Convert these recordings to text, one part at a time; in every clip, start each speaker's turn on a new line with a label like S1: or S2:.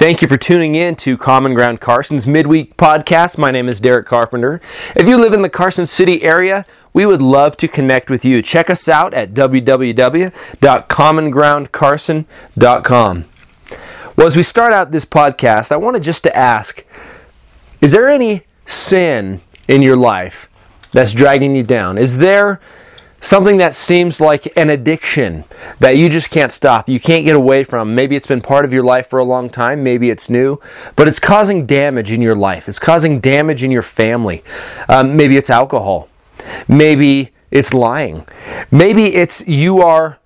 S1: Thank you for tuning in to Common Ground Carson's midweek podcast. My name is Derek Carpenter. If you live in the Carson City area, we would love to connect with you. Check us out at www.commongroundcarson.com. Well, as we start out this podcast, I wanted just to ask Is there any sin in your life that's dragging you down? Is there something that seems like an addiction that you just can't stop, you can't get away from. Maybe it's been part of your life for a long time, maybe it's new, but it's causing damage in your life, it's causing damage in your family. Um, maybe it's alcohol, maybe it's lying, maybe it's you are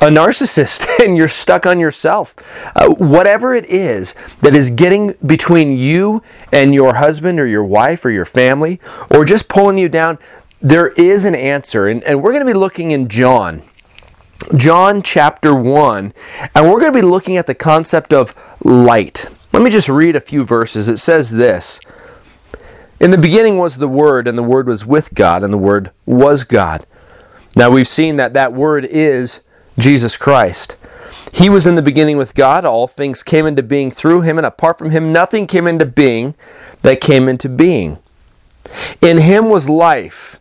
S1: a narcissist and you're stuck on yourself. Uh, whatever it is that is getting between you and your husband or your wife or your family, or just pulling you down, there is an answer, and, and we're going to be looking in John. John chapter 1, and we're going to be looking at the concept of light. Let me just read a few verses. It says this In the beginning was the Word, and the Word was with God, and the Word was God. Now we've seen that that Word is Jesus Christ. He was in the beginning with God. All things came into being through him, and apart from him, nothing came into being that came into being. In him was life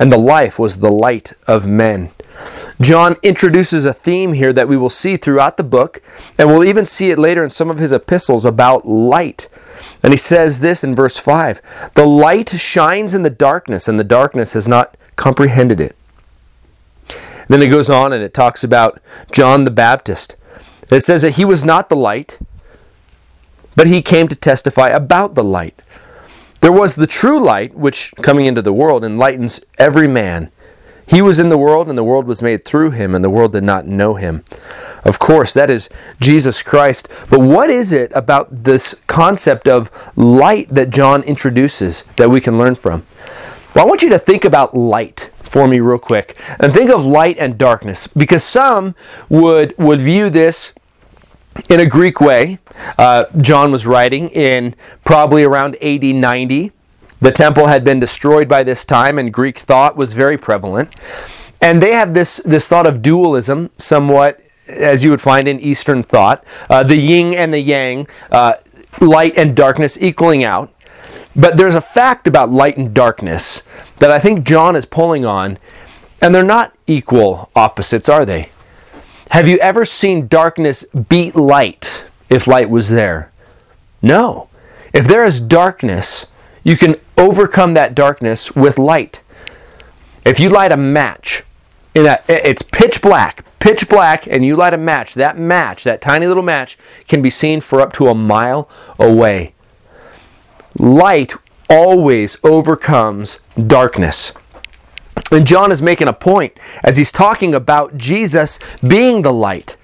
S1: and the life was the light of men. John introduces a theme here that we will see throughout the book, and we'll even see it later in some of his epistles about light. And he says this in verse 5 The light shines in the darkness, and the darkness has not comprehended it. Then it goes on and it talks about John the Baptist. It says that he was not the light, but he came to testify about the light. There was the true light, which, coming into the world, enlightens every man. He was in the world, and the world was made through him, and the world did not know him. Of course, that is Jesus Christ. But what is it about this concept of light that John introduces that we can learn from? Well, I want you to think about light for me, real quick, and think of light and darkness, because some would, would view this in a Greek way. Uh, John was writing in probably around AD 90. The temple had been destroyed by this time, and Greek thought was very prevalent. And they have this, this thought of dualism, somewhat as you would find in Eastern thought uh, the yin and the yang, uh, light and darkness equaling out. But there's a fact about light and darkness that I think John is pulling on, and they're not equal opposites, are they? Have you ever seen darkness beat light if light was there? No. If there is darkness, you can overcome that darkness with light. If you light a match, a, it's pitch black, pitch black, and you light a match, that match, that tiny little match, can be seen for up to a mile away. Light always overcomes darkness. And John is making a point as he's talking about Jesus being the light.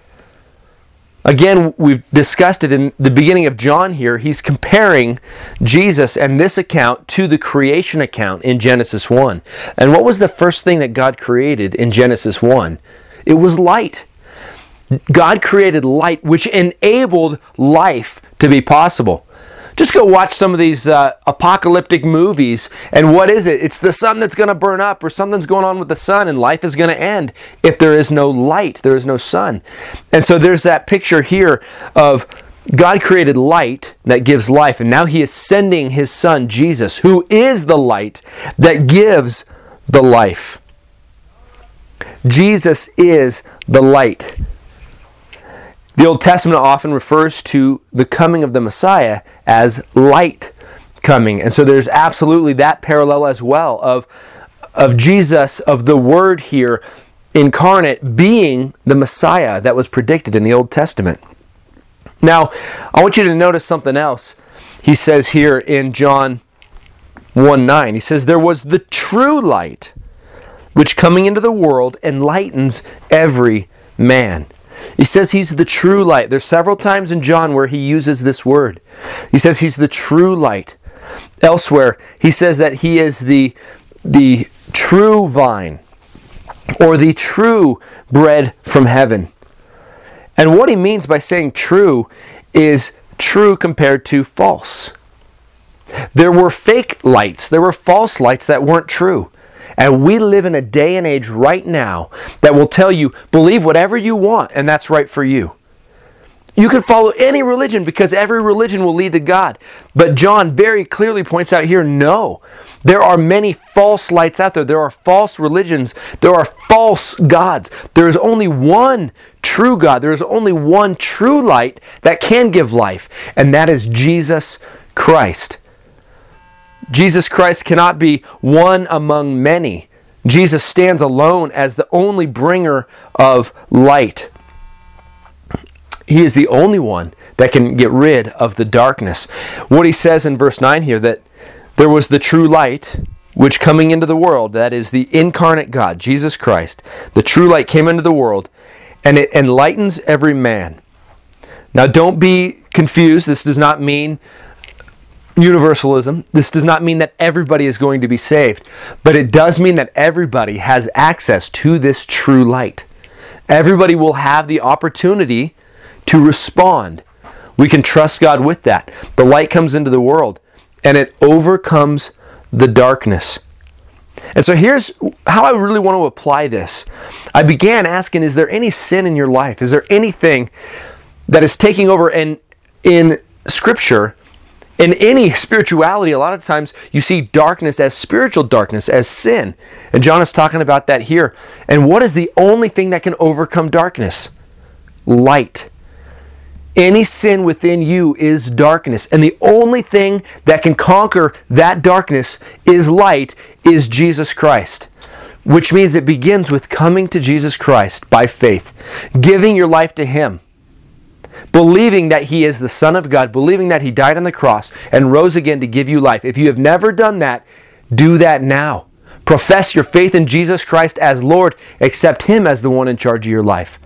S1: Again, we've discussed it in the beginning of John here. He's comparing Jesus and this account to the creation account in Genesis 1. And what was the first thing that God created in Genesis 1? It was light. God created light, which enabled life to be possible. Just go watch some of these uh, apocalyptic movies, and what is it? It's the sun that's going to burn up, or something's going on with the sun, and life is going to end if there is no light, there is no sun. And so there's that picture here of God created light that gives life, and now He is sending His Son, Jesus, who is the light that gives the life. Jesus is the light the Old Testament often refers to the coming of the Messiah as light coming. And so there's absolutely that parallel as well of, of Jesus, of the Word here incarnate being the Messiah that was predicted in the Old Testament. Now, I want you to notice something else. He says here in John 1 9, he says, There was the true light, which coming into the world enlightens every man. He says he's the true light. There's several times in John where he uses this word. He says he's the true light. Elsewhere, he says that he is the, the true vine or the true bread from heaven. And what he means by saying true is true compared to false. There were fake lights, there were false lights that weren't true. And we live in a day and age right now that will tell you, believe whatever you want, and that's right for you. You can follow any religion because every religion will lead to God. But John very clearly points out here no. There are many false lights out there. There are false religions. There are false gods. There is only one true God. There is only one true light that can give life, and that is Jesus Christ. Jesus Christ cannot be one among many. Jesus stands alone as the only bringer of light. He is the only one that can get rid of the darkness. What he says in verse 9 here that there was the true light which coming into the world, that is the incarnate God, Jesus Christ, the true light came into the world and it enlightens every man. Now don't be confused. This does not mean universalism. This does not mean that everybody is going to be saved, but it does mean that everybody has access to this true light. Everybody will have the opportunity to respond. We can trust God with that. The light comes into the world and it overcomes the darkness. And so here's how I really want to apply this. I began asking Is there any sin in your life? Is there anything that is taking over? And in Scripture, in any spirituality, a lot of times you see darkness as spiritual darkness, as sin. And John is talking about that here. And what is the only thing that can overcome darkness? Light. Any sin within you is darkness. And the only thing that can conquer that darkness is light, is Jesus Christ. Which means it begins with coming to Jesus Christ by faith, giving your life to Him, believing that He is the Son of God, believing that He died on the cross and rose again to give you life. If you have never done that, do that now. Profess your faith in Jesus Christ as Lord, accept Him as the one in charge of your life.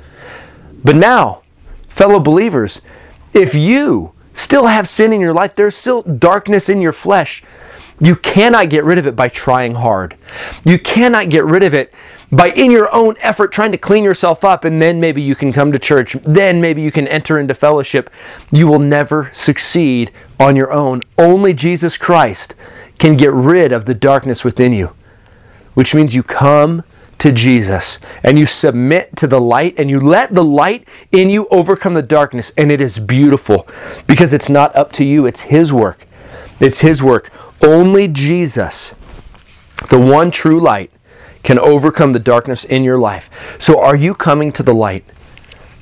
S1: But now, fellow believers, if you still have sin in your life, there's still darkness in your flesh. You cannot get rid of it by trying hard. You cannot get rid of it by, in your own effort, trying to clean yourself up, and then maybe you can come to church. Then maybe you can enter into fellowship. You will never succeed on your own. Only Jesus Christ can get rid of the darkness within you, which means you come to Jesus and you submit to the light and you let the light in you overcome the darkness. And it is beautiful because it's not up to you, it's His work. It's His work. Only Jesus, the one true light, can overcome the darkness in your life. So, are you coming to the light?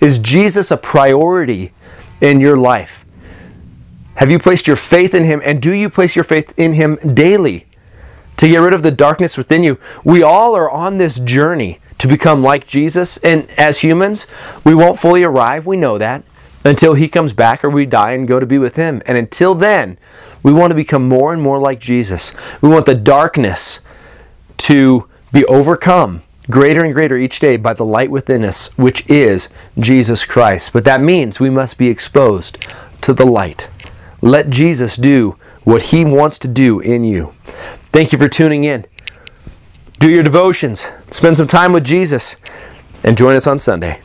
S1: Is Jesus a priority in your life? Have you placed your faith in Him? And do you place your faith in Him daily? to get rid of the darkness within you. We all are on this journey to become like Jesus. And as humans, we won't fully arrive. We know that until he comes back or we die and go to be with him. And until then, we want to become more and more like Jesus. We want the darkness to be overcome greater and greater each day by the light within us, which is Jesus Christ. But that means we must be exposed to the light. Let Jesus do what he wants to do in you. Thank you for tuning in. Do your devotions, spend some time with Jesus, and join us on Sunday.